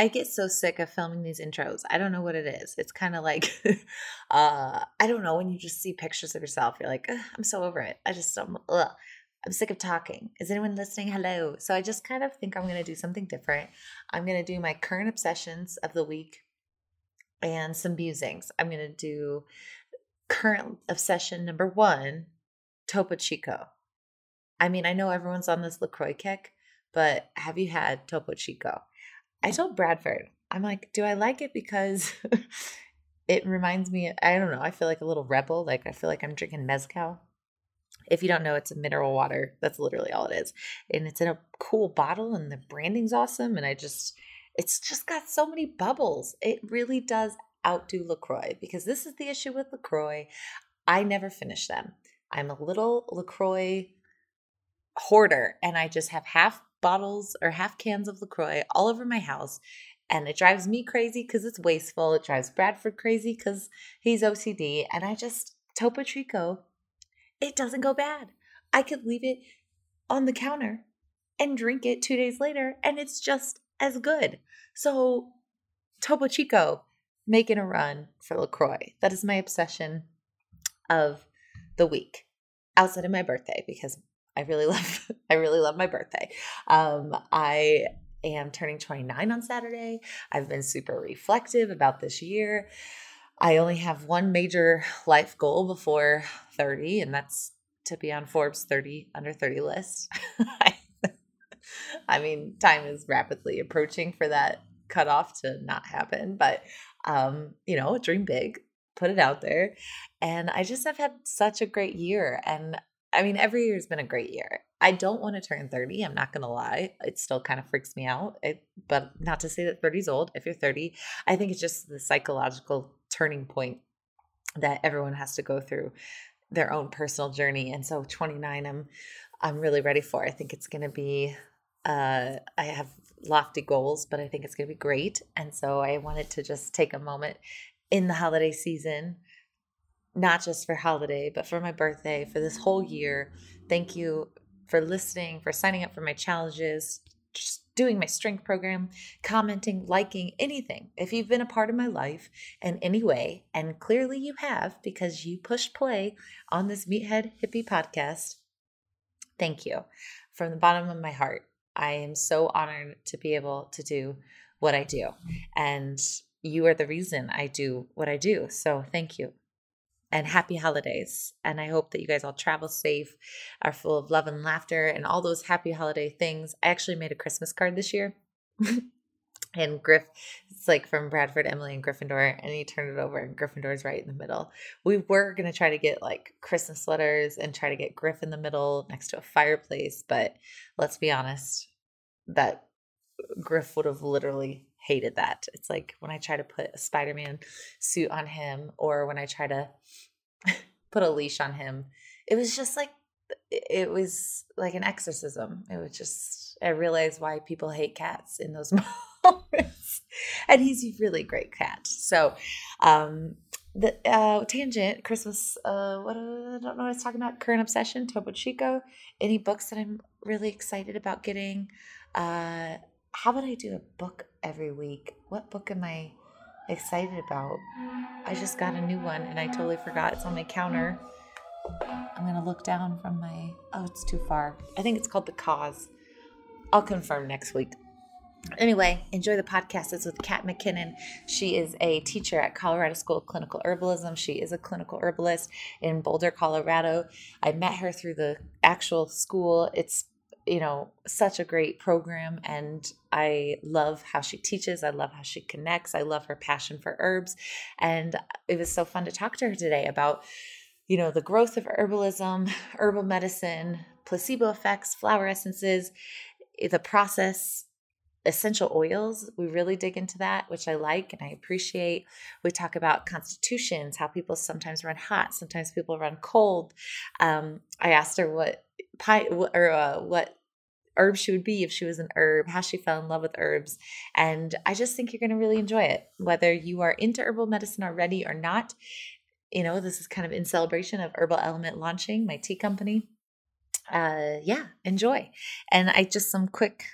I get so sick of filming these intros. I don't know what it is. It's kind of like, uh, I don't know, when you just see pictures of yourself, you're like, I'm so over it. I just, I'm. I'm sick of talking. Is anyone listening? Hello. So I just kind of think I'm going to do something different. I'm going to do my current obsessions of the week and some musings. I'm going to do current obsession number one Topo Chico. I mean, I know everyone's on this LaCroix kick, but have you had Topo Chico? I told Bradford, I'm like, do I like it because it reminds me, I don't know, I feel like a little rebel. Like I feel like I'm drinking Mezcal. If you don't know, it's a mineral water. That's literally all it is. And it's in a cool bottle and the branding's awesome. And I just, it's just got so many bubbles. It really does outdo LaCroix because this is the issue with LaCroix. I never finish them. I'm a little LaCroix hoarder and I just have half bottles or half cans of LaCroix all over my house. And it drives me crazy because it's wasteful. It drives Bradford crazy because he's OCD. And I just, Topo Chico, it doesn't go bad. I could leave it on the counter and drink it two days later, and it's just as good. So, Topo Chico making a run for LaCroix. That is my obsession of the week outside of my birthday because I really love I really love my birthday. Um, I am turning 29 on Saturday. I've been super reflective about this year. I only have one major life goal before 30, and that's to be on Forbes 30 under 30 list. I mean, time is rapidly approaching for that cutoff to not happen, but um, you know, dream big, put it out there. And I just have had such a great year. And I mean, every year has been a great year. I don't want to turn 30. I'm not going to lie. It still kind of freaks me out. It, but not to say that 30 is old. If you're 30, I think it's just the psychological turning point that everyone has to go through their own personal journey. And so 29, I'm I'm really ready for. I think it's going to be uh, I have lofty goals, but I think it's going to be great. And so I wanted to just take a moment in the holiday season not just for holiday, but for my birthday, for this whole year. Thank you for listening, for signing up for my challenges, just doing my strength program, commenting, liking, anything. If you've been a part of my life in any way, and clearly you have because you pushed play on this Meathead Hippie podcast, thank you from the bottom of my heart. I am so honored to be able to do what I do. And you are the reason I do what I do. So thank you and happy holidays. And I hope that you guys all travel safe, are full of love and laughter, and all those happy holiday things. I actually made a Christmas card this year. and Griff, it's like from Bradford, Emily, and Gryffindor, and he turned it over, and Gryffindor's right in the middle. We were gonna try to get like Christmas letters and try to get Griff in the middle next to a fireplace, but let's be honest, that Griff would have literally hated that. It's like when I try to put a Spider Man suit on him or when I try to put a leash on him. It was just like, it was like an exorcism. It was just, I realized why people hate cats in those moments. and he's a really great cat. So, um, the uh, tangent Christmas. Uh, what uh, I don't know. I was talking about current obsession, Topo Chico. Any books that I'm really excited about getting? Uh, how about I do a book every week? What book am I excited about? I just got a new one and I totally forgot. It's on my counter. I'm going to look down from my. Oh, it's too far. I think it's called The Cause. I'll confirm next week. Anyway, enjoy the podcast. It's with Kat McKinnon. She is a teacher at Colorado School of Clinical Herbalism. She is a clinical herbalist in Boulder, Colorado. I met her through the actual school. It's you know, such a great program. And I love how she teaches. I love how she connects. I love her passion for herbs. And it was so fun to talk to her today about, you know, the growth of herbalism, herbal medicine, placebo effects, flower essences, the process essential oils. We really dig into that, which I like and I appreciate. We talk about constitutions, how people sometimes run hot, sometimes people run cold. Um, I asked her what pie or uh, what herb she would be if she was an herb, how she fell in love with herbs. And I just think you're going to really enjoy it, whether you are into herbal medicine already or not. You know, this is kind of in celebration of Herbal Element launching my tea company. Uh, yeah, enjoy. And I just some quick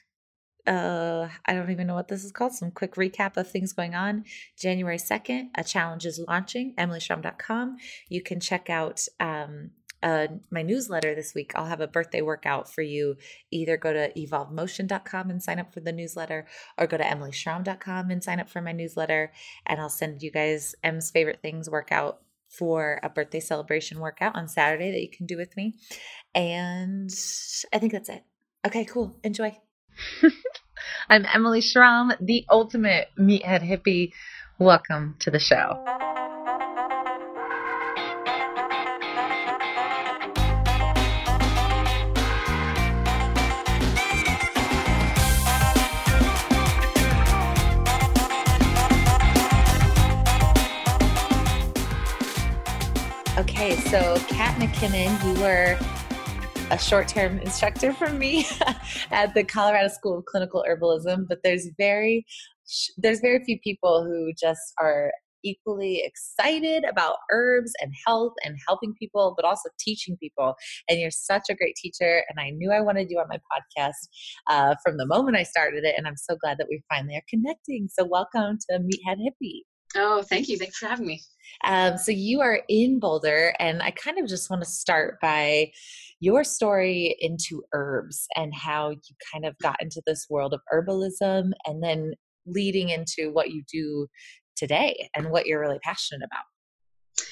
uh, I don't even know what this is called. Some quick recap of things going on. January 2nd, a challenge is launching, emilyschramm.com. You can check out um, uh, my newsletter this week. I'll have a birthday workout for you. Either go to evolvemotion.com and sign up for the newsletter or go to emilyschramm.com and sign up for my newsletter. And I'll send you guys M's favorite things workout for a birthday celebration workout on Saturday that you can do with me. And I think that's it. Okay, cool. Enjoy. I'm Emily Schramm, the ultimate meathead hippie. Welcome to the show. So Kat McKinnon, you were a short-term instructor for me at the Colorado School of Clinical Herbalism, but there's very there's very few people who just are equally excited about herbs and health and helping people, but also teaching people. And you're such a great teacher. And I knew I wanted you on my podcast uh, from the moment I started it. And I'm so glad that we finally are connecting. So, welcome to Meathead Hippie. Oh, thank you. Thanks for having me. Um, so, you are in Boulder, and I kind of just want to start by your story into herbs and how you kind of got into this world of herbalism and then leading into what you do today and what you're really passionate about.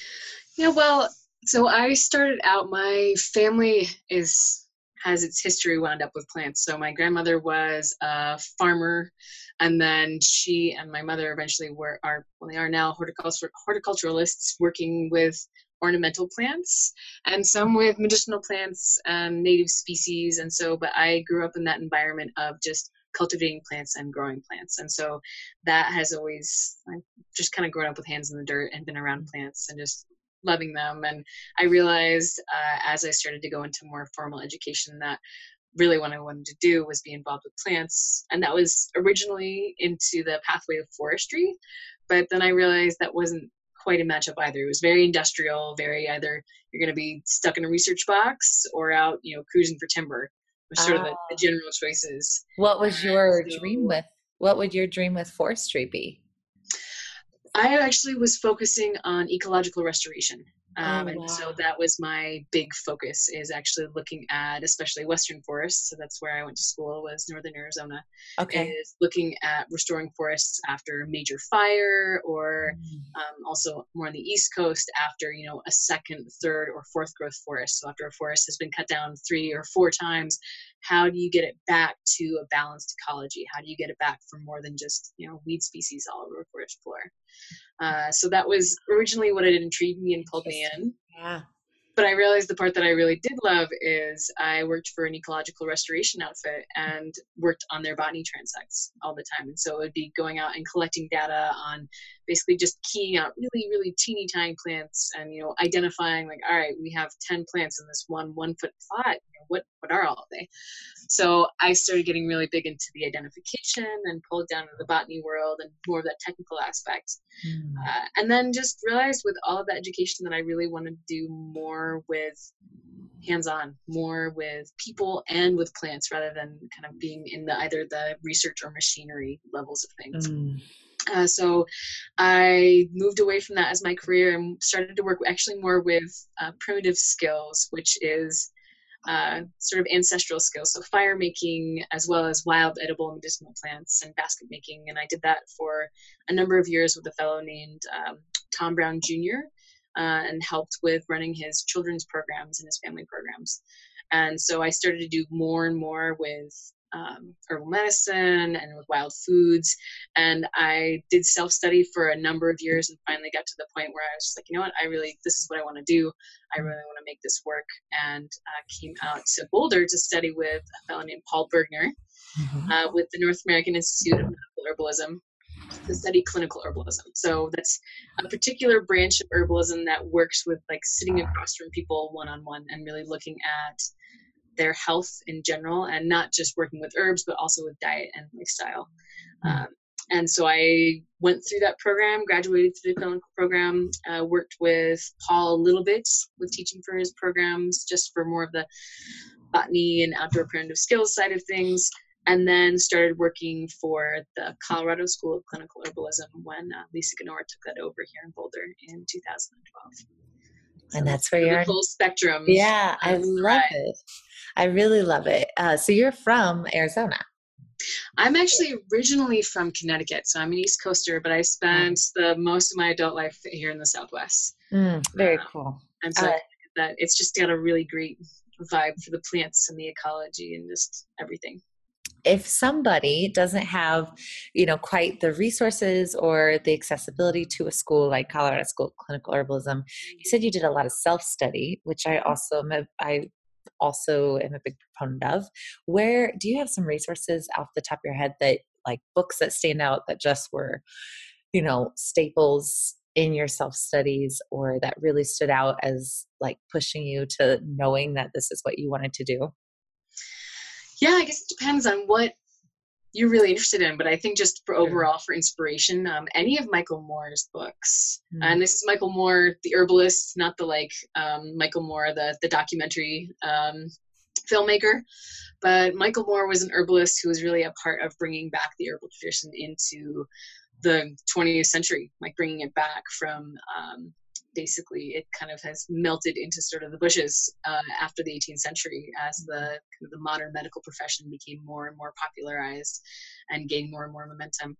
Yeah, well, so I started out my family is has its history wound up with plants. So my grandmother was a farmer, and then she and my mother eventually were are well they are now horticulture horticulturalists working with ornamental plants and some with medicinal plants and native species and so but i grew up in that environment of just cultivating plants and growing plants and so that has always I've just kind of grown up with hands in the dirt and been around plants and just loving them and i realized uh, as i started to go into more formal education that really what i wanted to do was be involved with plants and that was originally into the pathway of forestry but then i realized that wasn't quite a matchup either. It was very industrial, very either you're going to be stuck in a research box or out, you know, cruising for timber. Was sort of the, the, ah. general choices. What was your so, dream with? What would your dream with forestry be? I actually was focusing on ecological restoration. Um, oh, and so that was my big focus is actually looking at especially western forests so that's where i went to school was northern arizona okay is looking at restoring forests after major fire or mm. um, also more on the east coast after you know a second third or fourth growth forest so after a forest has been cut down three or four times how do you get it back to a balanced ecology how do you get it back for more than just you know weed species all over a forest floor uh, so that was originally what had intrigued me and pulled me in. Yeah. But I realized the part that I really did love is I worked for an ecological restoration outfit and worked on their botany transects all the time. And so it would be going out and collecting data on basically just keying out really, really teeny tiny plants and, you know, identifying like, all right, we have 10 plants in this one one foot plot. what, what are all of they? So I started getting really big into the identification and pulled down into the botany world and more of that technical aspect. Mm. Uh, and then just realized with all of that education that I really wanted to do more with hands-on more with people and with plants rather than kind of being in the either the research or machinery levels of things mm. Uh, so i moved away from that as my career and started to work actually more with uh, primitive skills which is uh, sort of ancestral skills, so fire making as well as wild edible medicinal plants and basket making. And I did that for a number of years with a fellow named um, Tom Brown Jr. Uh, and helped with running his children's programs and his family programs. And so I started to do more and more with um, herbal medicine and with wild foods. And I did self study for a number of years and finally got to the point where I was just like, you know what, I really, this is what I want to do. I really want to make this work. And uh, came out to Boulder to study with a fellow named Paul Bergner mm-hmm. uh, with the North American Institute of Medical Herbalism to study clinical herbalism. So that's a particular branch of herbalism that works with like sitting across from people one on one and really looking at their health in general and not just working with herbs but also with diet and lifestyle hmm. um, and so i went through that program graduated through the clinical program uh, worked with paul a little bit with teaching for his programs just for more of the botany and outdoor primitive skills side of things and then started working for the Colorado School of Clinical Herbalism when uh, Lisa Ganora took that over here in Boulder in 2012. And that's where you're full spectrum. Yeah, I love it. I really love it. Uh, so you're from Arizona. I'm actually originally from Connecticut, so I'm an East Coaster, but I spent the most of my adult life here in the Southwest. Mm, very uh, cool. And so uh, that it's just got a really great vibe for the plants and the ecology and just everything if somebody doesn't have you know quite the resources or the accessibility to a school like colorado school of clinical herbalism you said you did a lot of self-study which i mm-hmm. also am i also am a big proponent of where do you have some resources off the top of your head that like books that stand out that just were you know staples in your self studies or that really stood out as like pushing you to knowing that this is what you wanted to do yeah i guess it depends on what you're really interested in but i think just for overall for inspiration um, any of michael moore's books. Mm-hmm. and this is michael moore the herbalist not the like um, michael moore the, the documentary um, filmmaker. But michael moore was an herbalist who was really a part of bringing back the herbal tradition into the 20th century like bringing it back from um, basically it kind of has melted into sort of the bushes uh, after the 18th century as the kind of the modern medical profession became more and more popularized and gained more and more momentum.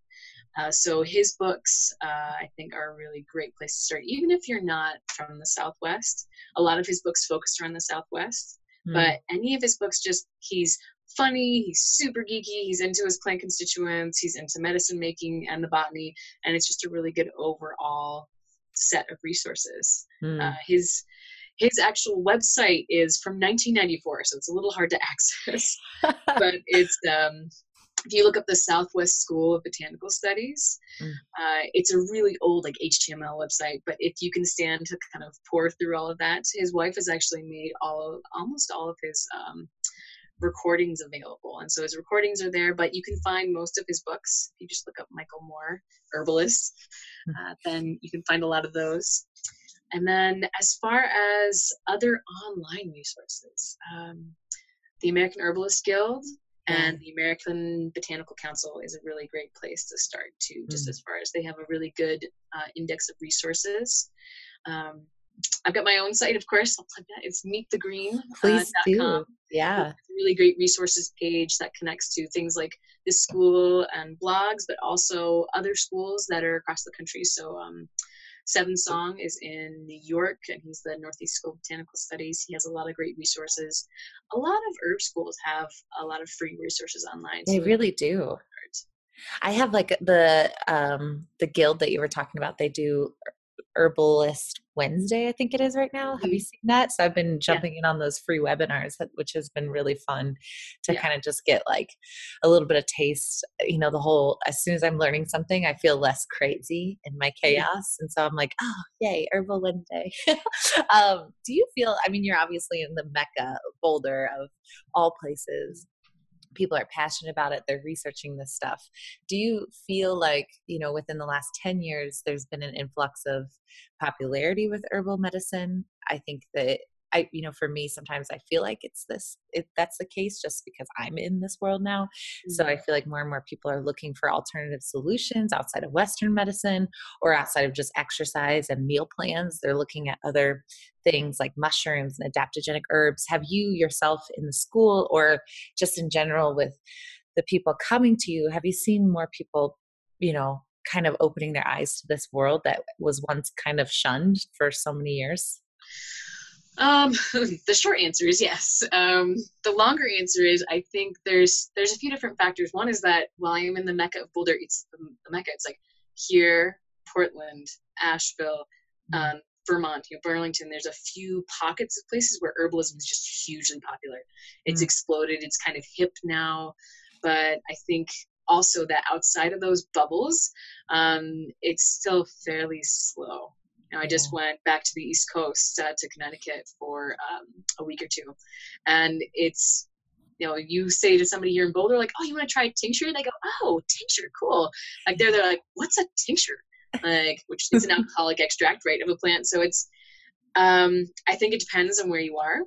Uh, so his books, uh, I think, are a really great place to start. Even if you're not from the Southwest, a lot of his books focus around the Southwest. Mm. But any of his books, just he's funny, he's super geeky, he's into his plant constituents, he's into medicine making and the botany, and it's just a really good overall set of resources. Mm. Uh, his his actual website is from 1994, so it's a little hard to access. but it's um, if you look up the Southwest School of Botanical Studies, mm. uh, it's a really old like HTML website. But if you can stand to kind of pore through all of that, his wife has actually made all almost all of his um, recordings available. And so his recordings are there, but you can find most of his books. If you just look up Michael Moore, herbalist, hmm. uh, then you can find a lot of those. And then as far as other online resources, um, the American Herbalist Guild and the American Botanical Council is a really great place to start too, just mm. as far as they have a really good uh, index of resources. Um, I've got my own site, of course. I'll plug that. It's meetthegreen. Please uh, do. Yeah. really great resources page that connects to things like this school and blogs, but also other schools that are across the country. So, um, 7Song is in New York, and he's the Northeast School of Botanical Studies. He has a lot of great resources. A lot of herb schools have a lot of free resources online. They so really do. I have like the um the guild that you were talking about. They do herbalist Wednesday, I think it is right now. Have you mm-hmm. seen that? So I've been jumping yeah. in on those free webinars, which has been really fun to yeah. kind of just get like a little bit of taste. You know, the whole, as soon as I'm learning something, I feel less crazy in my chaos. And so I'm like, oh, yay, Herbal Wednesday. um, do you feel, I mean, you're obviously in the Mecca Boulder of all places people are passionate about it they're researching this stuff. Do you feel like you know within the last 10 years there's been an influx of popularity with herbal medicine? I think that I, you know, for me, sometimes I feel like it's this, it, that's the case just because I'm in this world now. Mm-hmm. So I feel like more and more people are looking for alternative solutions outside of Western medicine or outside of just exercise and meal plans. They're looking at other things like mushrooms and adaptogenic herbs. Have you yourself in the school or just in general with the people coming to you, have you seen more people, you know, kind of opening their eyes to this world that was once kind of shunned for so many years? Um, the short answer is yes. Um, the longer answer is I think there's there's a few different factors. One is that while I am in the mecca of Boulder, it's the, the mecca. It's like here, Portland, Asheville, um, Vermont, you know, Burlington. There's a few pockets of places where herbalism is just hugely popular. It's mm-hmm. exploded. It's kind of hip now, but I think also that outside of those bubbles, um, it's still fairly slow. Now, I just went back to the East Coast uh, to Connecticut for um, a week or two, and it's you know you say to somebody here in Boulder like, oh, you want to try tincture? They go, oh, tincture, cool. Like they're they're like, what's a tincture? Like which is an alcoholic extract, right, of a plant. So it's Um, I think it depends on where you are,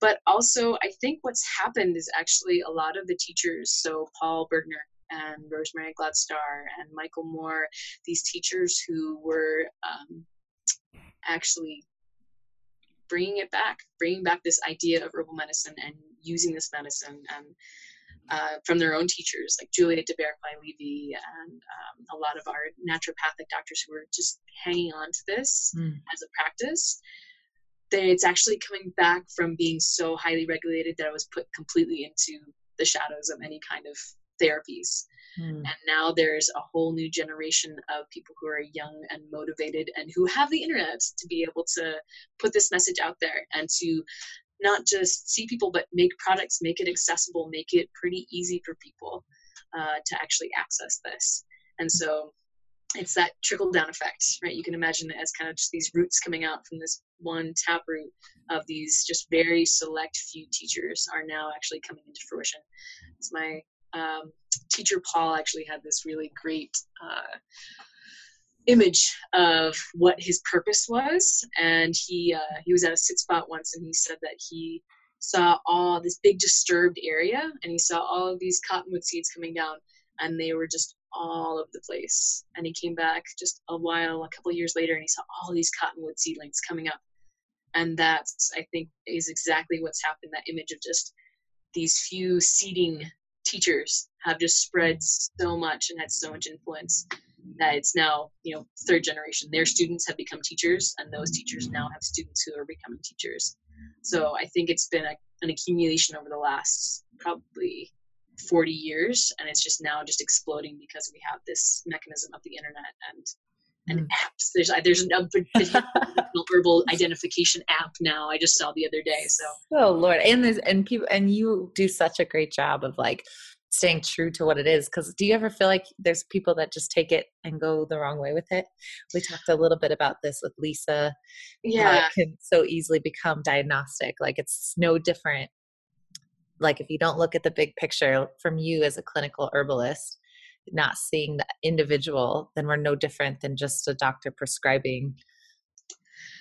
but also I think what's happened is actually a lot of the teachers, so Paul Bergner and Rosemary Gladstar and Michael Moore, these teachers who were um, actually bringing it back, bringing back this idea of herbal medicine and using this medicine and uh, from their own teachers like Juliette de Bairacli Levy and um, a lot of our naturopathic doctors who are just hanging on to this mm. as a practice. That it's actually coming back from being so highly regulated that it was put completely into the shadows of any kind of therapies. Mm. And now there's a whole new generation of people who are young and motivated and who have the internet to be able to put this message out there and to not just see people, but make products, make it accessible, make it pretty easy for people uh, to actually access this. And so it's that trickle down effect, right? You can imagine it as kind of just these roots coming out from this one tap root of these just very select few teachers are now actually coming into fruition. It's my um, teacher Paul actually had this really great uh, image of what his purpose was, and he uh, he was at a sit spot once, and he said that he saw all this big disturbed area, and he saw all of these cottonwood seeds coming down, and they were just all over the place. And he came back just a while, a couple years later, and he saw all these cottonwood seedlings coming up, and that's I think is exactly what's happened. That image of just these few seeding teachers have just spread so much and had so much influence that it's now you know third generation. Their students have become teachers and those teachers now have students who are becoming teachers. So i think it's been a, an accumulation over the last probably 40 years and it's just now just exploding because we have this mechanism of the internet and and mm. apps there's there's a herbal identification app now. I just saw the other day so. Oh lord and there's and people and you do such a great job of like staying true to what it is because do you ever feel like there's people that just take it and go the wrong way with it? We talked a little bit about this with lisa yeah it can so easily become diagnostic like it's no different. Like if you don't look at the big picture from you as a clinical herbalist not seeing the individual then we're no different than just a doctor prescribing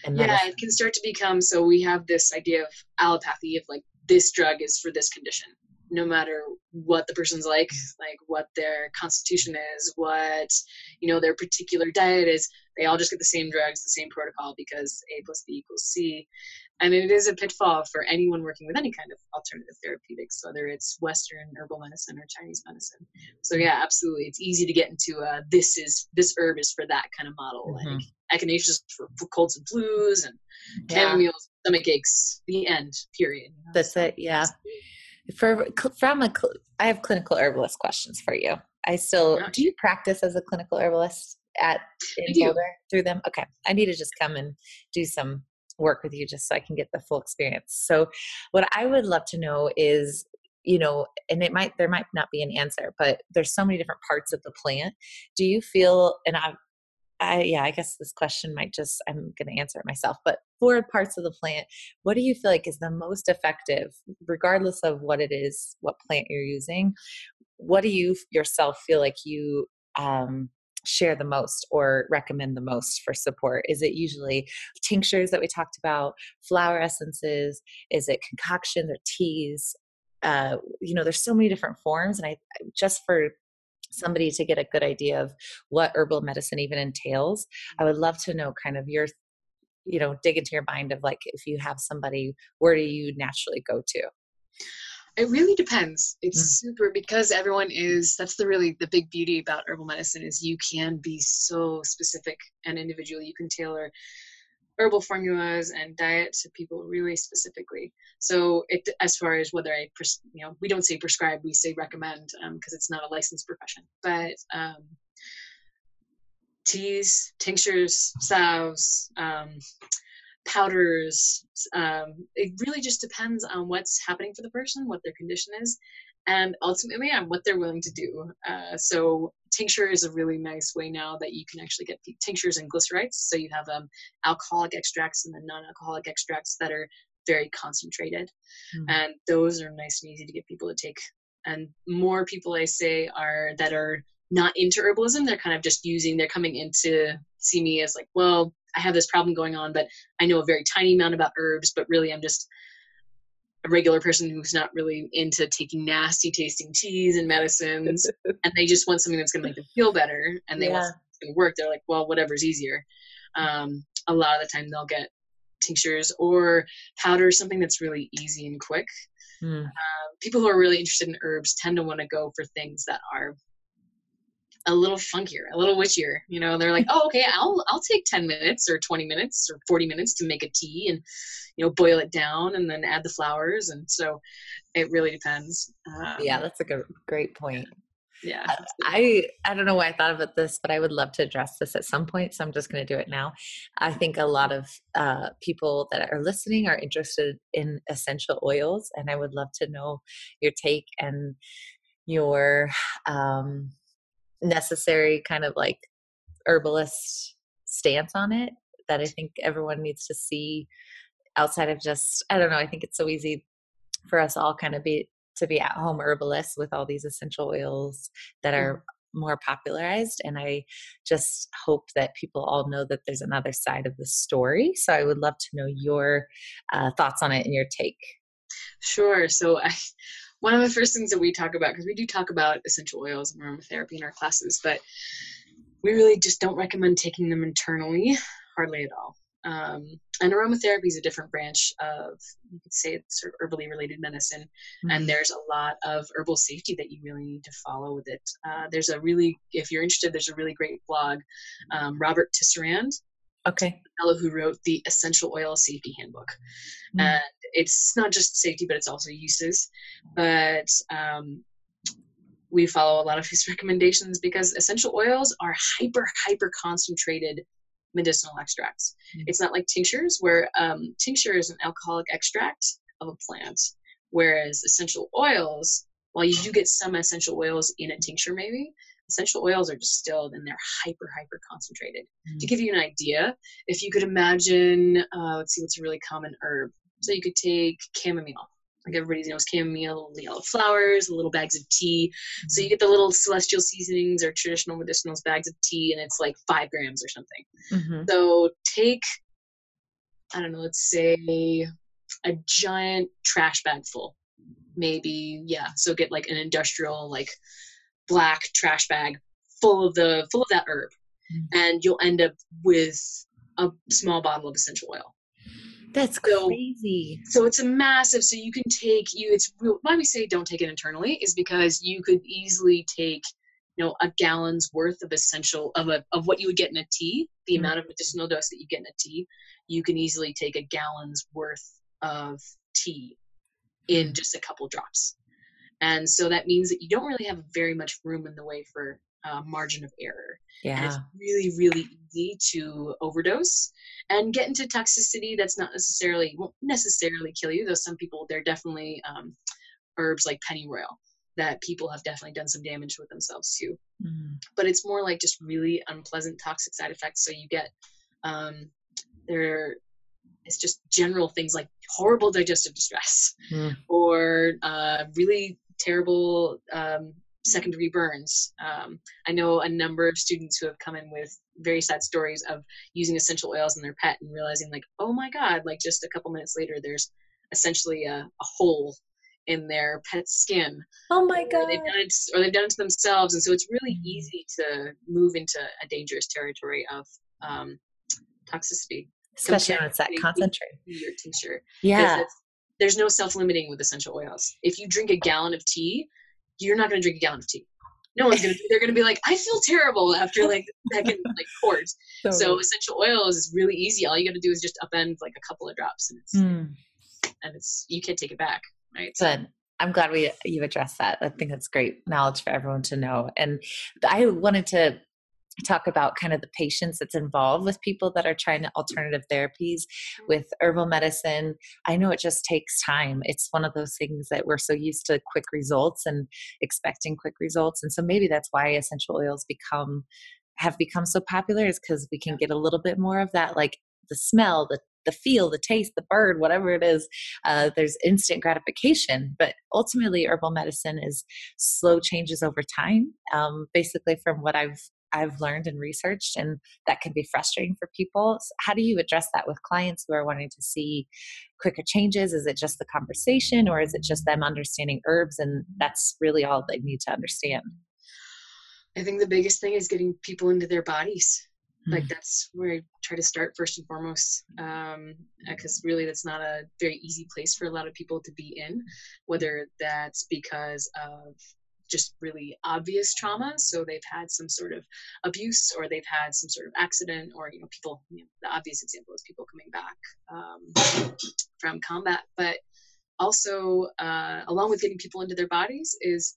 And yeah it can start to become so we have this idea of allopathy of like this drug is for this condition no matter what the person's like, mm-hmm. like what their constitution is, what you know their particular diet is, they all just get the same drugs, the same protocol because A plus B equals C. And it is a pitfall for anyone working with any kind of alternative therapeutics, whether it's Western herbal medicine or Chinese medicine. So yeah, absolutely, it's easy to get into a this is this herb is for that kind of model, mm-hmm. like echinacea for, colds and flus, and chamomile yeah. stomach aches. The end. Period. You know? That's so, it. Yeah for from a I have clinical herbalist questions for you. I still do you practice as a clinical herbalist at in Boulder through them? Okay, I need to just come and do some work with you just so I can get the full experience. So, what I would love to know is you know and it might there might not be an answer but there's so many different parts of the plant do you feel and i I yeah, I guess this question might just I'm going to answer it myself. But for parts of the plant, what do you feel like is the most effective, regardless of what it is, what plant you're using? What do you yourself feel like you um, share the most or recommend the most for support? Is it usually tinctures that we talked about, flower essences? Is it concoctions or teas? Uh, you know, there's so many different forms, and I just for somebody to get a good idea of what herbal medicine even entails i would love to know kind of your you know dig into your mind of like if you have somebody where do you naturally go to it really depends it's mm. super because everyone is that's the really the big beauty about herbal medicine is you can be so specific and individual you can tailor herbal formulas and diet to people really specifically. So it, as far as whether I, pres- you know, we don't say prescribe, we say recommend because um, it's not a licensed profession. But um, teas, tinctures, salves, um, powders, um, it really just depends on what's happening for the person, what their condition is, and ultimately on what they're willing to do. Uh, so tincture is a really nice way now that you can actually get tinctures and glycerites. So you have um, alcoholic extracts and then non-alcoholic extracts that are very concentrated, mm-hmm. and those are nice and easy to get people to take. And more people I say are that are not into herbalism. They're kind of just using. They're coming in to see me as like, well, I have this problem going on, but I know a very tiny amount about herbs, but really I'm just a regular person who's not really into taking nasty tasting teas and medicines and they just want something that's going to make them feel better and they yeah. want to work they're like well whatever's easier um, a lot of the time they'll get tinctures or powder something that's really easy and quick mm. people who are really interested in herbs tend to want to go for things that are a little funkier, a little witchier. You know, they're like, oh, okay, I'll I'll take ten minutes or twenty minutes or forty minutes to make a tea and you know boil it down and then add the flowers. And so it really depends. Um, yeah, that's a good, great point. Yeah, I I don't know why I thought about this, but I would love to address this at some point. So I'm just going to do it now. I think a lot of uh, people that are listening are interested in essential oils, and I would love to know your take and your um, necessary kind of like herbalist stance on it that I think everyone needs to see outside of just I don't know, I think it's so easy for us all kind of be to be at home herbalists with all these essential oils that are more popularized and I just hope that people all know that there's another side of the story. So I would love to know your uh, thoughts on it and your take. Sure. So I one of the first things that we talk about because we do talk about essential oils and aromatherapy in our classes but we really just don't recommend taking them internally hardly at all um, and aromatherapy is a different branch of you could say it's sort of herbally related medicine mm-hmm. and there's a lot of herbal safety that you really need to follow with it uh, there's a really if you're interested there's a really great blog um, robert tisserand Okay. Fellow who wrote the Essential Oil Safety Handbook. Mm. And it's not just safety, but it's also uses. But um, we follow a lot of his recommendations because essential oils are hyper, hyper concentrated medicinal extracts. Mm. It's not like tinctures, where um, tincture is an alcoholic extract of a plant, whereas essential oils, while you do get some essential oils in a tincture, maybe, essential oils are distilled and they're hyper hyper concentrated mm. to give you an idea if you could imagine uh, let's see what's a really common herb so you could take chamomile like everybody knows chamomile yellow flowers little bags of tea mm. so you get the little celestial seasonings or traditional medicinals bags of tea and it's like five grams or something mm-hmm. so take i don't know let's say a giant trash bag full maybe yeah so get like an industrial like black trash bag full of the full of that herb. Mm. and you'll end up with a small bottle of essential oil. That's so, crazy. so it's a massive so you can take you it's why we say don't take it internally is because you could easily take you know a gallon's worth of essential of a of what you would get in a tea the mm amount of medicinal dose that you get in a tea you can easily take a gallon's worth of tea in mm. just a couple drops and so that means that you don't really have very much room in the way for uh, margin of error. Yeah. And it's really, really easy to overdose and get into toxicity that's not necessarily, won't necessarily kill you, though some people, they're definitely um, herbs like pennyroyal that people have definitely done some damage with themselves too. Mm. But it's more like just really unpleasant toxic side effects. So you get, um, there, it's just general things like horrible digestive distress mm. or uh, really terrible um, second degree burns. Um, I know a number of students who have come in with very sad stories of using essential oils in their pet and realizing, like, oh my God, like just a couple minutes later, there's essentially a, a hole in their pet's skin. Oh my God. Or they've, done it, or they've done it to themselves. And so it's really mm. easy to move into a dangerous territory of um, toxicity. Especially when it's that concentrate. Your tincture. Yeah there's no self-limiting with essential oils. If you drink a gallon of tea, you're not going to drink a gallon of tea. No one's gonna. They're gonna be like, I feel terrible after like second like quart. So, so essential oils is really easy. All you got to do is just upend like a couple of drops, and it's mm. and it's you can't take it back, right? Good. I'm glad we you've addressed that. I think that's great knowledge for everyone to know. And I wanted to talk about kind of the patience that's involved with people that are trying to alternative therapies with herbal medicine i know it just takes time it's one of those things that we're so used to quick results and expecting quick results and so maybe that's why essential oils become have become so popular is because we can get a little bit more of that like the smell the the feel, the taste, the bird, whatever it is, uh, there's instant gratification. But ultimately, herbal medicine is slow changes over time. Um, basically, from what I've I've learned and researched, and that can be frustrating for people. So how do you address that with clients who are wanting to see quicker changes? Is it just the conversation, or is it just them understanding herbs, and that's really all they need to understand? I think the biggest thing is getting people into their bodies. Mm. Like that's where I try to start first and foremost, because um, really that's not a very easy place for a lot of people to be in, whether that's because of just really obvious trauma. So they've had some sort of abuse, or they've had some sort of accident, or you know, people. You know, the obvious example is people coming back um, from combat, but also uh, along with getting people into their bodies is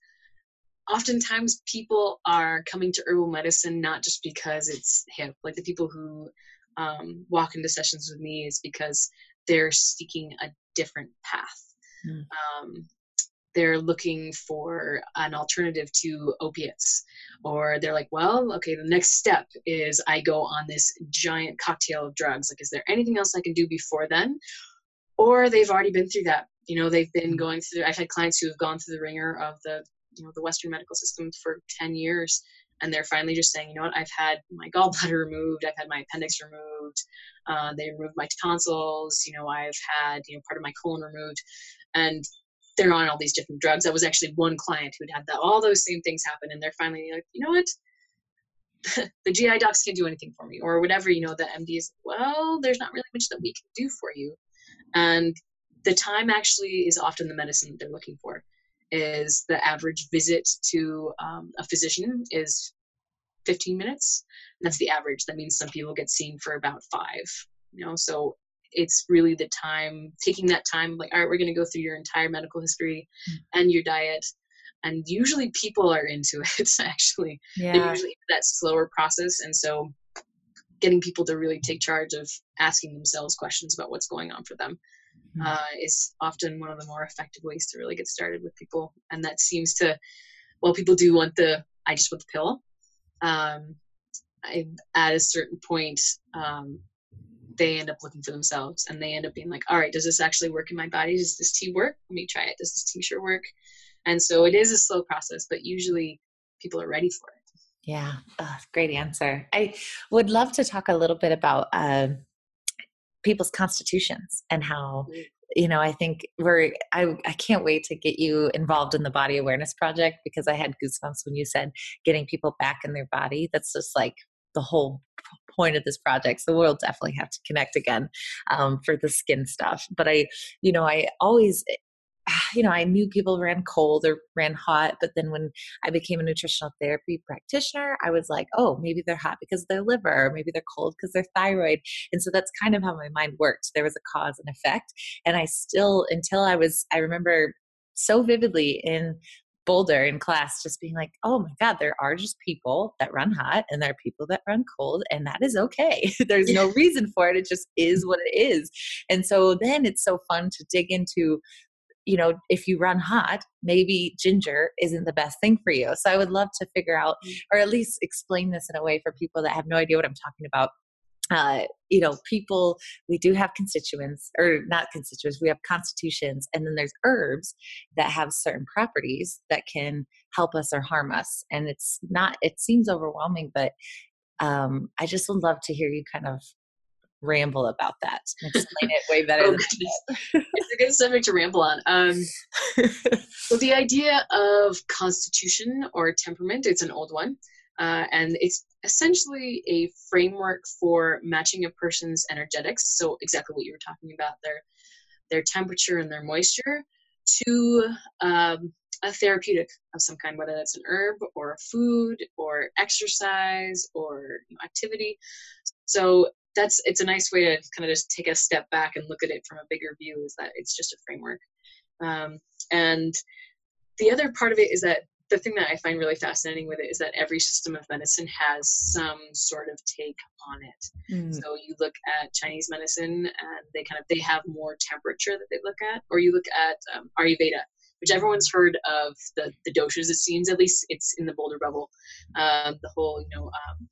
oftentimes people are coming to herbal medicine not just because it's hip like the people who um, walk into sessions with me is because they're seeking a different path mm. um, they're looking for an alternative to opiates. Or they're like well okay the next step is i go on this giant cocktail of drugs. Like is there anything else i can do before then? Or they've already been through that. You know they've been hmm. going through i've had clients who have gone through the wringer of the you know the Western medical system for 10 years, and they're finally just saying, you know what, I've had my gallbladder removed, I've had my appendix removed, uh, they removed my tonsils, you know, I've had you know part of my colon removed, and they're on all these different drugs. That was actually one client who'd had that, all those same things happen, and they're finally like, you know what, the GI docs can't do anything for me, or whatever, you know, the MD is, well, there's not really much that we can do for you. And the time actually is often the medicine that they're looking for is the average visit to um, a physician is 15 minutes. That's the average. That means some people get seen for about five. You know, so it's really the time taking that time. Like, all right, we're going to go through your entire medical history mm-hmm. and your diet. And usually people are into it. Actually, yeah. they're usually that slower process, and so getting people to really take charge of asking themselves questions about what's going on for them mm-hmm. uh, is often one of the more effective ways to really get started with people. And that seems to, well, people do want the, I just want the pill. Um, I, at a certain point, um, they end up looking for themselves and they end up being like, all right, does this actually work in my body? Does this tea work? Let me try it. Does this tincture work? And so it is a slow process, but usually people are ready for it. Yeah, oh, great answer. I would love to talk a little bit about uh, people's constitutions and how mm. you know i think we're I, I can't wait to get you involved in the body awareness project because i had goosebumps when you said getting people back in their body that's just like the whole point of this project so we'll definitely have to connect again um, for the skin stuff but i you know i always you know, I knew people ran cold or ran hot, but then when I became a nutritional therapy practitioner, I was like, oh, maybe they're hot because of their liver, or maybe they're cold because their thyroid. And so that's kind of how my mind worked. There was a cause and effect. And I still, until I was, I remember so vividly in Boulder in class, just being like, oh my God, there are just people that run hot and there are people that run cold, and that is okay. There's no reason for it. It just is what it is. And so then it's so fun to dig into you know, if you run hot, maybe ginger isn't the best thing for you. So I would love to figure out, mm. or at least explain this in a way for people that have no idea what I'm talking about. Uh, you know, people, we do have constituents, or not constituents, we have constitutions, and then there's herbs that have certain properties that can help us or harm us. And it's not, it seems overwhelming, but um, I just would love to hear you kind of ramble about that. Explain it way better oh, than It's a good subject to ramble on. Um, so the idea of constitution or temperament, it's an old one. Uh, and it's essentially a framework for matching a person's energetics. So exactly what you were talking about, their their temperature and their moisture, to um, a therapeutic of some kind, whether that's an herb or a food or exercise or activity. So that's it's a nice way to kind of just take a step back and look at it from a bigger view is that it's just a framework um, and the other part of it is that the thing that i find really fascinating with it is that every system of medicine has some sort of take on it mm. so you look at chinese medicine and they kind of they have more temperature that they look at or you look at um, ayurveda which everyone's heard of the the doshas it seems at least it's in the boulder bubble um, the whole you know um,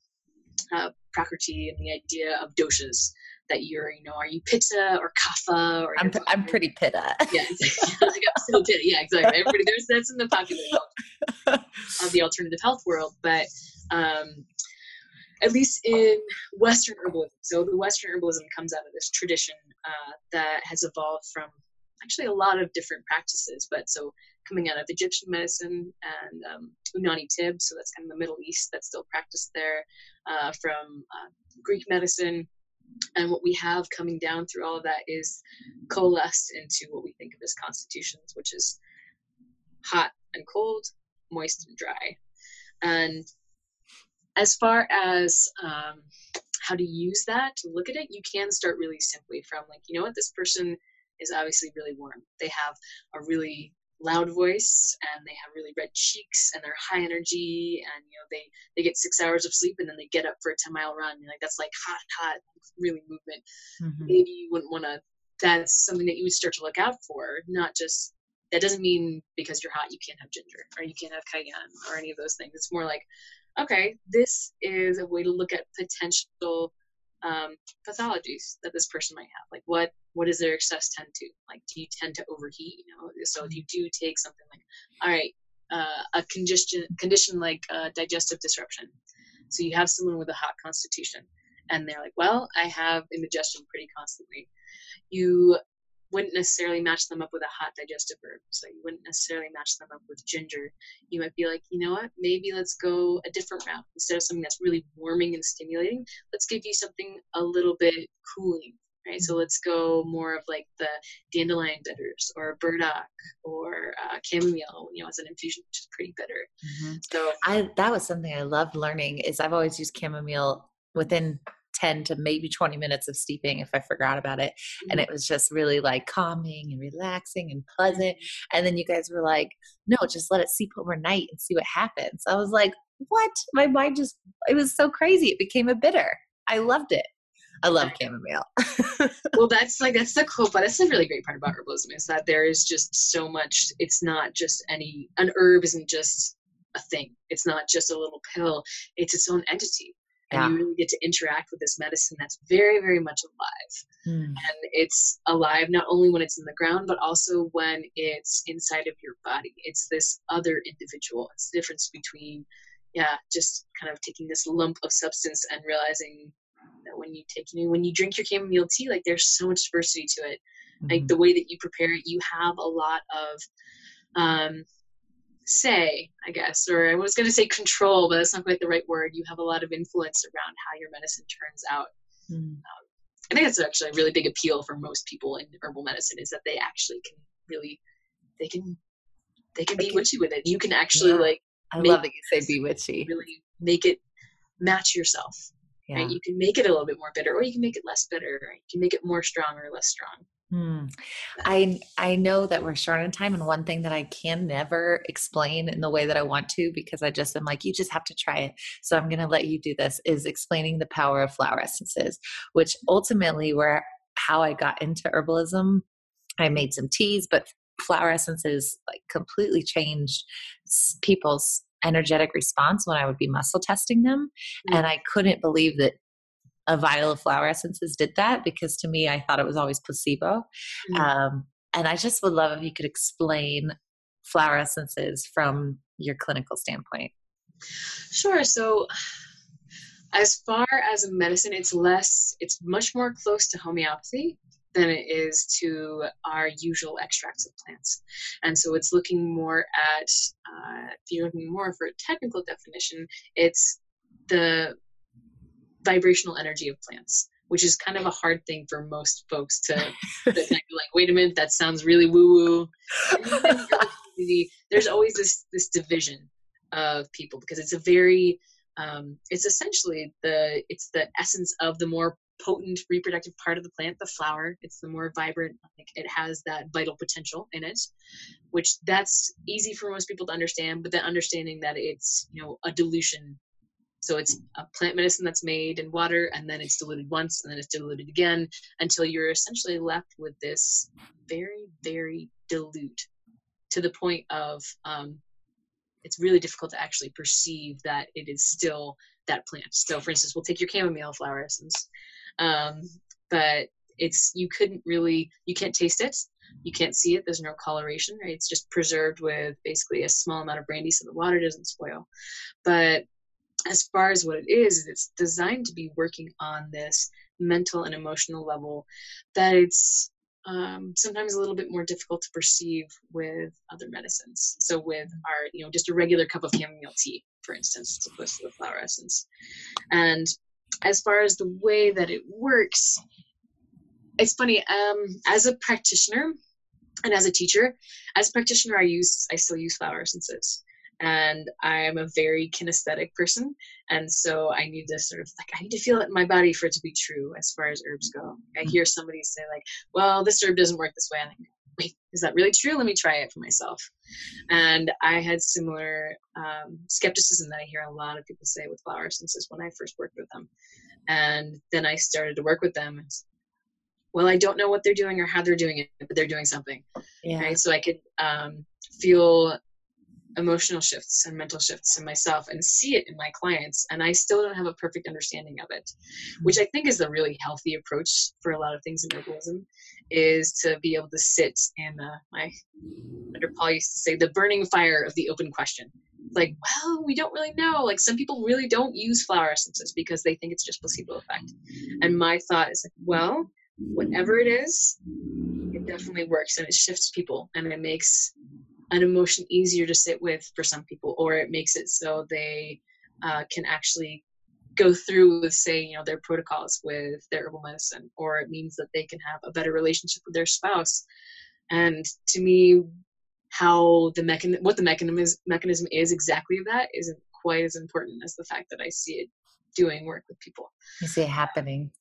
uh, prakriti and the idea of doshas that you're, you know, are you pitta or kapha or I'm, I'm pretty pitta. Yeah, exactly. pitta. Yeah, exactly. Everybody, there's that's in the popular world of the alternative health world, but um, at least in Western herbalism. So the Western herbalism comes out of this tradition uh, that has evolved from actually a lot of different practices, but so coming out of Egyptian medicine and um, Unani Tibb, so that's kind of the Middle East that's still practiced there, uh, from uh, Greek medicine. And what we have coming down through all of that is coalesced into what we think of as constitutions, which is hot and cold, moist and dry. And as far as um, how to use that to look at it, you can start really simply from like, you know what, this person is obviously really warm. They have a really loud voice and they have really red cheeks and they're high energy and you know they they get six hours of sleep and then they get up for a 10 mile run. Like that's like hot hot really movement. Mm-hmm. maybe you wouldn't want to that's something that you would start to look out for not just that doesn't mean because you're hot you can't have ginger or you can't have cayenne or any of those things. It's more like okay this is a way to look at potential um, pathologies that this person might have like what what does their excess tend to like do you tend to overheat you know? So if you do take something like all right uh, a condition condition like uh, digestive disruption so you have someone with a hot constitution and they're like well i have indigestion pretty constantly. You wouldn't necessarily match them up with a hot digestive herb. So you wouldn't necessarily match them up with ginger. You might be like, you know what, maybe let's go a different route. Instead of something that's really warming and stimulating, let's give you something a little bit cooling. Right, so let's go more of like the dandelion bitters or burdock or uh, chamomile, you know, as an infusion, which is pretty bitter. Mm-hmm. So I that was something I loved learning. Is I've always used chamomile within 10 to maybe 20 minutes of steeping if I forgot about it. Mm-hmm. And it was just really like calming and relaxing and pleasant. And then you guys were like, no, just let it steep overnight and see what happens. I was like, what? My mind just, it was so crazy. It became a bitter. I loved it. I love chamomile. well, that's like that's the cool, but that's the really great part about herbalism is that there is just so much. It's not just any an herb isn't just a thing. It's not just a little pill. It's its own entity and yeah. you really get to interact with this medicine that's very very much alive mm. and it's alive not only when it's in the ground but also when it's inside of your body it's this other individual it's the difference between yeah just kind of taking this lump of substance and realizing that when you take you know, when you drink your chamomile tea like there's so much diversity to it mm-hmm. like the way that you prepare it you have a lot of um, say, I guess, or I was going to say control, but that's not quite the right word. You have a lot of influence around how your medicine turns out. Mm. Um, I think that's actually a really big appeal for most people in herbal medicine is that they actually can really, they can, they can be witchy with it. You can actually yeah. like. I love that you say be witchy. Really make it match yourself. Yeah. Right? You can make it a little bit more bitter, or you can make it less bitter. Right? You can make it more strong or less strong. Hmm. I I know that we're short on time, and one thing that I can never explain in the way that I want to because I just am like, you just have to try it. So I'm going to let you do this. Is explaining the power of flower essences, which ultimately were how I got into herbalism. I made some teas, but flower essences like completely changed people's energetic response when I would be muscle testing them, mm-hmm. and I couldn't believe that a vial of flower essences did that because to me, I thought it was always placebo. Mm-hmm. Um, and I just would love if you could explain flower essences from your clinical standpoint. Sure. So, as far as medicine, it's less, it's much more close to homeopathy than it is to our usual extracts of plants. And so it's looking more at, uh, if you're looking more for a technical definition, it's the vibrational energy of plants which is kind of a hard thing for most folks to, to like wait a minute that sounds really woo woo there's always this this division of people because it's a very um, it's essentially the it's the essence of the more potent reproductive part of the plant the flower. It's the more vibrant like it has that vital potential in it which that's easy for most people to understand but then understanding that it's you know a dilution so it's a plant medicine that's made in water and then it's diluted once and then it's diluted again until you're essentially left with this very, very dilute to the point of um, it's really difficult to actually perceive that it is still that plant. So, for instance, we'll take your chamomile flower essence, um, but it's you couldn't really you can't taste it, you can't see it. There's no coloration, right? It's just preserved with basically a small amount of brandy so the water doesn't spoil. But as far as what it is, it's designed to be working on this mental and emotional level that it's um, sometimes a little bit more difficult to perceive with other medicines. So with our, you know, just a regular cup of chamomile tea, for instance, as opposed to the flower essence. And as far as the way that it works, it's funny. Um, as a practitioner and as a teacher, as a practitioner, I use I still use flower essences and I'm a very kinesthetic person. And so I need to sort of like, I need to feel it in my body for it to be true as far as herbs go. I mm. hear somebody say, like, well, this herb doesn't work this way. And I go, wait, is that really true? Let me try it for myself. And I had similar um, skepticism that I hear a lot of people say with flower essences when I first worked with them. And then I started to work with them. Well, I don't know what they're doing or how they're doing it, but they're doing something. Yeah. Right. So I could um, feel emotional shifts and mental shifts in myself and see it in my clients and i still don't have a perfect understanding of it which i think is the really healthy approach for a lot of things in herbalism is to be able to sit in uh, my under paul used to say the burning fire of the open question. Like well we don't really know. Like some people really don't use flower essences because they think it's just placebo effect. And my thought is like well whatever it is it definitely works and it shifts people and it makes an emotion easier to sit with for some people, or it makes it so they uh, can actually go through with, say, you know, their protocols with their herbal medicine, or it means that they can have a better relationship with their spouse. And to me, how the mechanism, what the mechanism is, mechanism is exactly that isn't quite as important as the fact that I see it doing work with people. You see it happening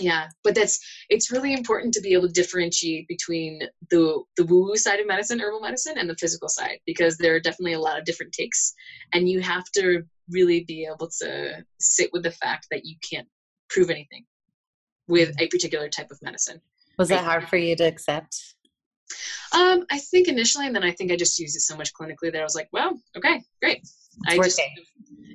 yeah but that's it's really important to be able to differentiate between the the woo woo side of medicine herbal medicine and the physical side because there are definitely a lot of different takes and you have to really be able to sit with the fact that you can't prove anything with a particular type of medicine. Was that hard for you to accept? Um, I think initially, and then I think I just used it so much clinically that I was like, well, okay, great. It's I just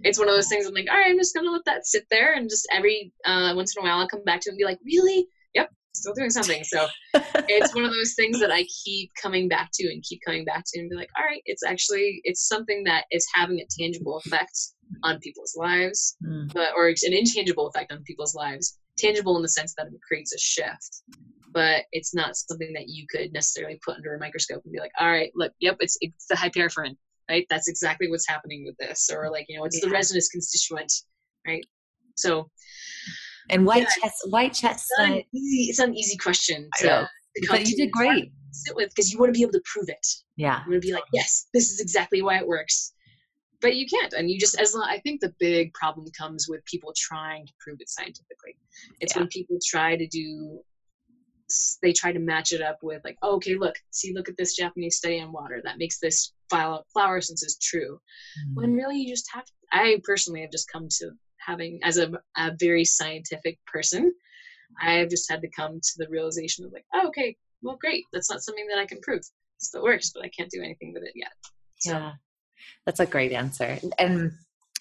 it's one of those things I'm like, all right, I'm just gonna let that sit there and just every uh, once in a while I'll come back to it and be like, really? Yep, still doing something. So it's one of those things that I keep coming back to and keep coming back to and be like, all right, it's actually it's something that is having a tangible effect on people's lives, mm. but or an intangible effect on people's lives. Tangible in the sense that it creates a shift but it's not something that you could necessarily put under a microscope and be like, all right, look, yep, it's it's the hyperforin right? That's exactly what's happening with this. Or mm-hmm. like, you know, it's yeah. the resinous constituent, right? So and white yeah, chest white chestnut. It's not, easy, it's not an easy question to but you did great. Sit with because you want to be able to prove it. Yeah. You want to be like, yes, this is exactly why it works. But you can't, and you just as long. I think the big problem comes with people trying to prove it scientifically. It's yeah. when people try to do they try to match it up with like oh, okay look see look at this japanese study on water that makes this flower essence is true mm-hmm. when really you just have i personally have just come to having as a, a very scientific person i have just had to come to the realization of like oh, okay well great that's not something that i can prove it still works but i can't do anything with it yet so. yeah that's a great answer and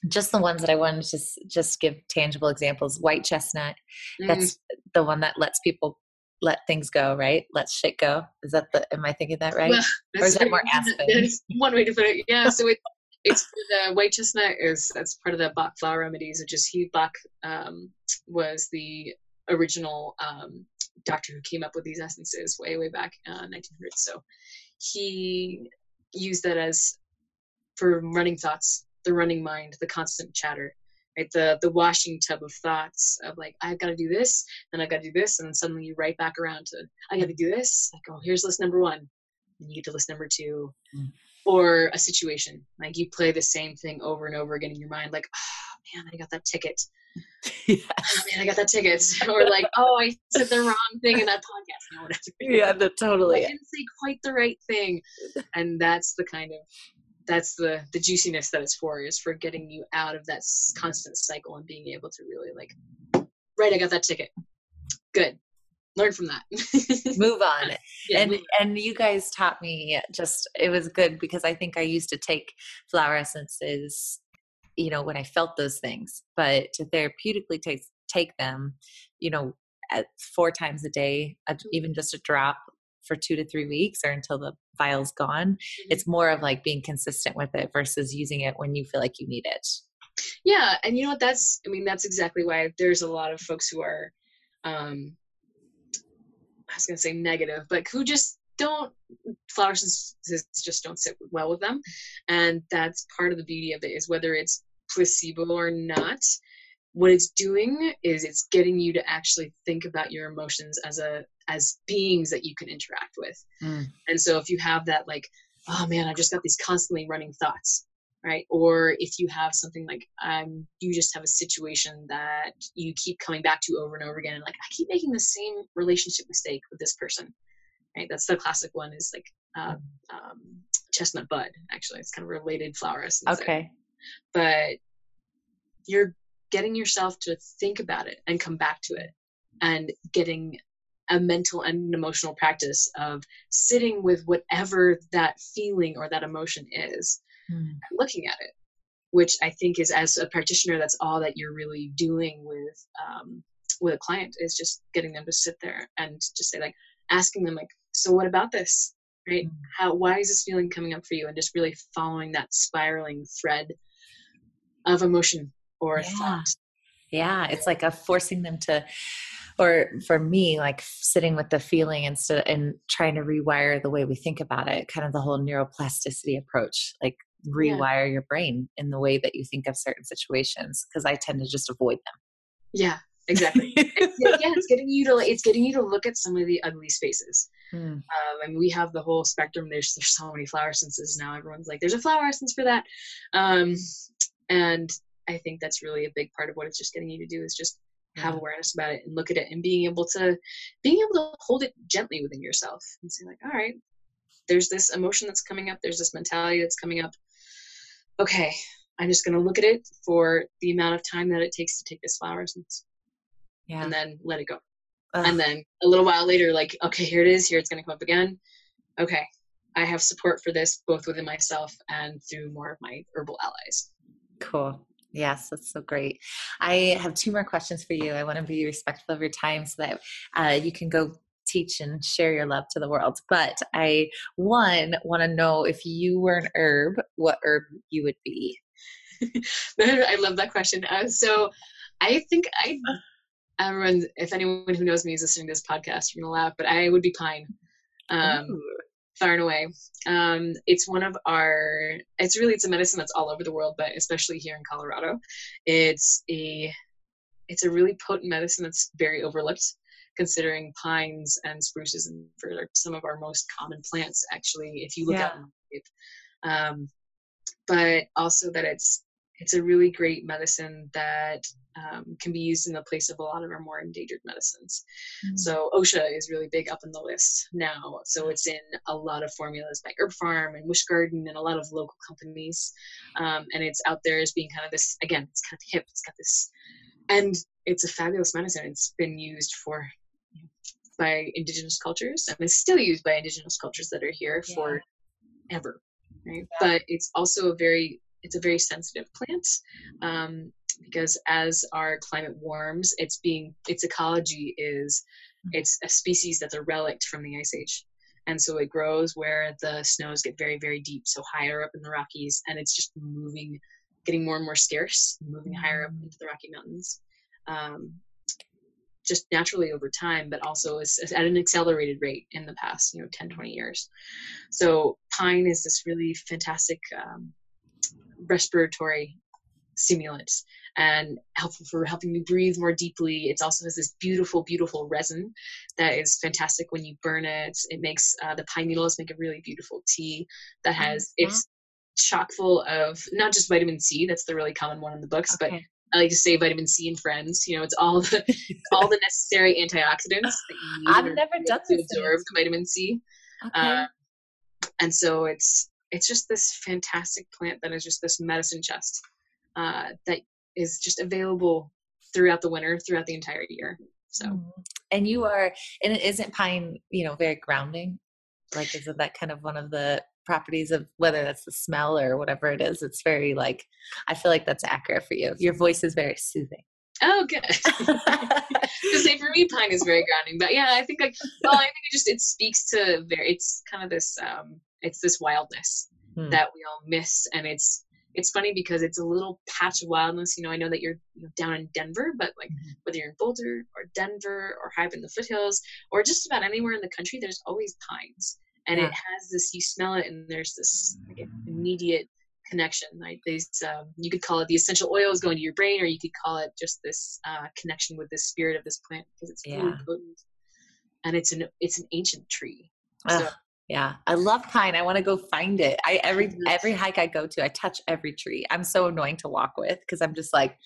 just the ones that I wanted to just, just give tangible examples. White chestnut, mm. that's the one that lets people let things go, right? Let shit go. Is that the? Am I thinking that right? Well, or is that more aspen? That's one way to put it. Yeah. So it, it's the white chestnut is that's part of the Bach flower remedies, which is he Bach um, was the original um, doctor who came up with these essences way way back uh, 1900s. So he used that as for running thoughts, the running mind, the constant chatter right? The the washing tub of thoughts of like i've got to do this then i've got to do this and then suddenly you right back around to i got to do this like oh here's list number one and you get to list number two. Mm. or a situation like you play the same thing over and over again in your mind like oh man i got that ticket. Yes. oh man i got that ticket. Or like oh i said the wrong thing in that podcast. No, yeah no, totally. I didn't say quite the right thing. And that's the kind of that's the the juiciness that it's for is for getting you out of that constant cycle and being able to really like right i got that ticket good learn from that move on yeah, and move on. and you guys taught me just it was good because i think i used to take flower essences you know when i felt those things but to therapeutically take take them you know at four times a day mm-hmm. even just a drop for two to three weeks or until the vial's gone. Mm-hmm. It's more of like being consistent with it versus using it when you feel like you need it. Yeah, and you know what? That's I mean that's exactly why there's a lot of folks who are, um, I was gonna say negative, but who just don't flower essences just don't sit well with them, and that's part of the beauty of it is whether it's placebo or not. What it's doing is it's getting you to actually think about your emotions as a as beings that you can interact with. Mm. And so if you have that like, oh man, I've just got these constantly running thoughts right? Or if you have something like um, you just have a situation that you keep coming back to over and over again, and like I keep making the same relationship mistake with this person, right? That's the classic one is like uh, um, chestnut bud. Actually, it's kind of related flower essence. Okay, but you're getting yourself to think about it and come back to it, and getting a mental and emotional practice of sitting with whatever that feeling or that emotion is mm. looking at it which i think is as a practitioner that's all that you're really doing with um, with a client is just getting them to sit there and just say like asking them like so what about this right mm. how why is this feeling coming up for you and just really following that spiraling thread of emotion or yeah. thought yeah it's like a forcing them to or for me like sitting with the feeling instead and trying to rewire the way we think about it kind of the whole neuroplasticity approach like rewire yeah. your brain in the way that you think of certain situations because I tend to just avoid them. Yeah, exactly. yeah, it's getting you to it's getting you to look at some of the ugly spaces. Mm. Um, and we have the whole spectrum. There's there's so many flower essences now. Everyone's like, there's a flower essence for that, um, and I think that's really a big part of what it's just getting you to do is just have mm-hmm. awareness about it and look at it and being able to being able to hold it gently within yourself and say like, all right, there's this emotion that's coming up. There's this mentality that's coming up okay, I'm just going to look at it for the amount of time that it takes to take this flower essence. Yeah. And then let it go. Ugh. And then a little while later, like, okay, here it is. Here it's going to come up again. Okay. I have support for this both within myself and through more of my herbal allies. Cool. Yes, that's so great. I have two more questions for you. I want to be respectful of your time so that uh, you can go teach and share your love to the world. But I, one, want to know if you were an herb, what herb you would be. I love that question. Uh, so I think I, everyone, if anyone who knows me is listening to this podcast, you're going to laugh, but I would be pine. Um, far and away. Um, it's one of our. It's really it's a medicine that's all over the world, but especially here in Colorado, it's a it's a really potent medicine that's very overlooked considering pines and spruces and for some of our most common plants actually if you look yeah. out um, but also that it's it's a really great medicine that um, can be used in the place of a lot of our more endangered medicines. Mm-hmm. So osha is really big up in the list now. So it's in a lot of formulas by Herb Pharm and WishGarden and a lot of local companies. Um, and it's out there as being kind of this, again, it's kind of hip. It's got this, and it's a fabulous medicine. It's been used for by indigenous cultures and is still used by indigenous cultures that are here yeah. for ever right yeah. but it's also a very it's a very sensitive plant um, because as our climate warms it's being its ecology is mm-hmm. it's a species that's a relic from the ice age and so it grows where the snows get very very deep so higher up in the rockies and it's just moving getting more and more scarce moving higher up mm. into the rocky mountains um, just naturally over time, but also is, is at an accelerated rate in the past, you know, 10, 20 years. So pine is this really fantastic um, respiratory stimulant and helpful for helping you breathe more deeply. It also has this beautiful, beautiful resin that is fantastic when you burn it. It makes uh, the pine needles make a really beautiful tea that has it's chock full of not just vitamin C, that's the really common one in the books, okay. but I like to say vitamin C and friends. You know, it's all the all the necessary antioxidants that you need I've never done to absorb vitamin C. Okay. Uh, and so it's it's just this fantastic plant that is just this medicine chest uh, that is just available throughout the winter, throughout the entire year. So, mm-hmm. and you are, and it isn't pine, you know, very grounding. Like, isn't that kind of one of the properties of whether that's the smell or whatever it is. It's very like I feel like that's accurate for you. Your voice is very soothing. Oh, good. say for me, pine is very grounding, but yeah, I think like well, I think it just it speaks to very. It's kind of this um, it's this wildness hmm. that we all miss, and it's it's funny because it's a little patch of wildness. You know, I know that you're down in Denver, but like mm-hmm. whether you're in Boulder or Denver or high up in the foothills or just about anywhere in the country, there's always pines. And yeah. it has this, you smell it, and there's this like, immediate connection. Like these, um, you could call it the essential oils going to your brain, or you could call it just this uh, connection with the spirit of this plant because it's yeah. really potent. And it's an it's an ancient tree. So, yeah, I love pine. I want to go find it. I every every hike I go to, I touch every tree. I'm so annoying to walk with because I'm just like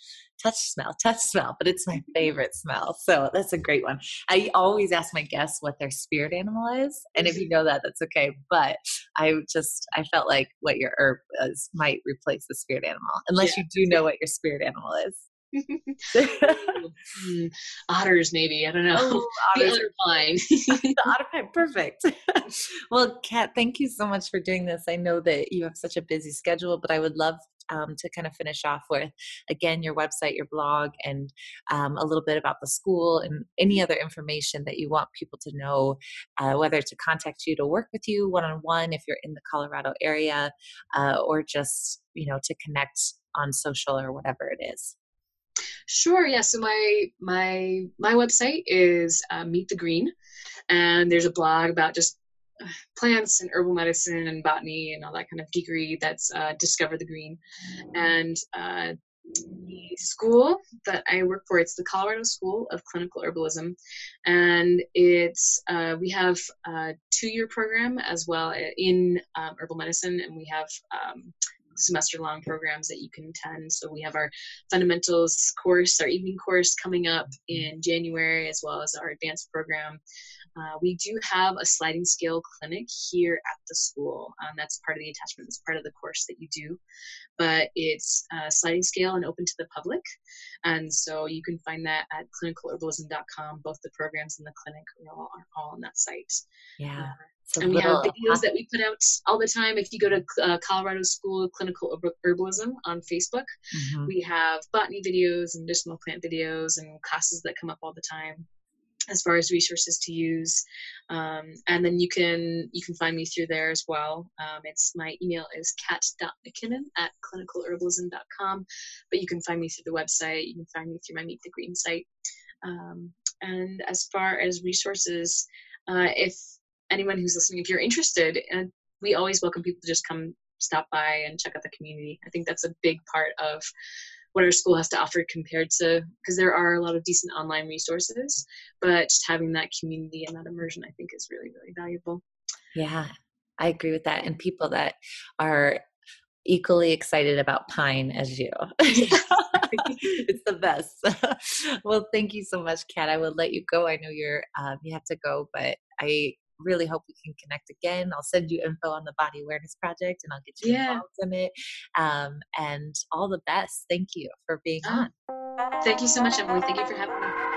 touch smell, touch smell, but it's my favorite smell. So that's a great one. I always ask my guests what their spirit animal is, and if you mm-hmm. know that, that's okay. But I just I felt like what your herb is might replace the spirit animal, unless yeah. you do know what your spirit animal is. mm, otters, maybe. I don't know. Oh, the otter pine. the otter pine, perfect. well, Kat, thank you so much for doing this. I know that you have such a busy schedule, but I would love um, to kind of finish off with again your website, your blog, and um, a little bit about the school and any other information that you want people to know, uh, whether to contact you to work with you one on one if you're in the Colorado area, uh, or just you know to connect on social or whatever it is. Sure. Yeah. So my my my website is uh, Meet the Green, and there's a blog about just uh, plants and herbal medicine and botany and all that kind of geekery. That's uh, Discover the Green, and uh, the school that I work for. It's the Colorado School of Clinical Herbalism, and it's uh, we have a two-year program as well in um, herbal medicine, and we have um, semester long programs that you can attend. So we have our fundamentals course, our evening course coming up in January, as well as our advanced program. Uh, we do have a sliding scale clinic here at the school. Um, that's part of the attachment, it's part of the course that you do. But it's uh, sliding scale and open to the public. And so you can find that at clinicalherbalism.com. Both the programs and the clinic are all, are all on that site. Yeah. Uh, and we have videos that we put out all the time. If you go to uh, Colorado School of Clinical Herbalism on Facebook, mm-hmm. we have botany videos and medicinal plant videos and classes that come up all the time as far as resources to use um, and then you can you can find me through there as well. Um, it's my email is kat.mckinnon at clinicalherbalism.com but you can find me through the website. You can find me through my meet the green site. Um, and as far as resources uh, if anyone who's listening, if you're interested, and we always welcome people to just come stop by and check out the community. I think that's a big part of what our school has to offer compared to because there are a lot of decent online resources, but just having that community and that immersion, I think, is really really valuable. Yeah, I agree with that. And people that are equally excited about pine as you. it's the best. well, thank you so much, Kat. I will let you go. I know you're um, you have to go, but I really hope we can connect again. I'll send you info on the Body Awareness Project and I'll get you yeah. involved in it. Um, and all the best. Thank you for being oh, on. Thank you so much, Emily. Thank you for having me.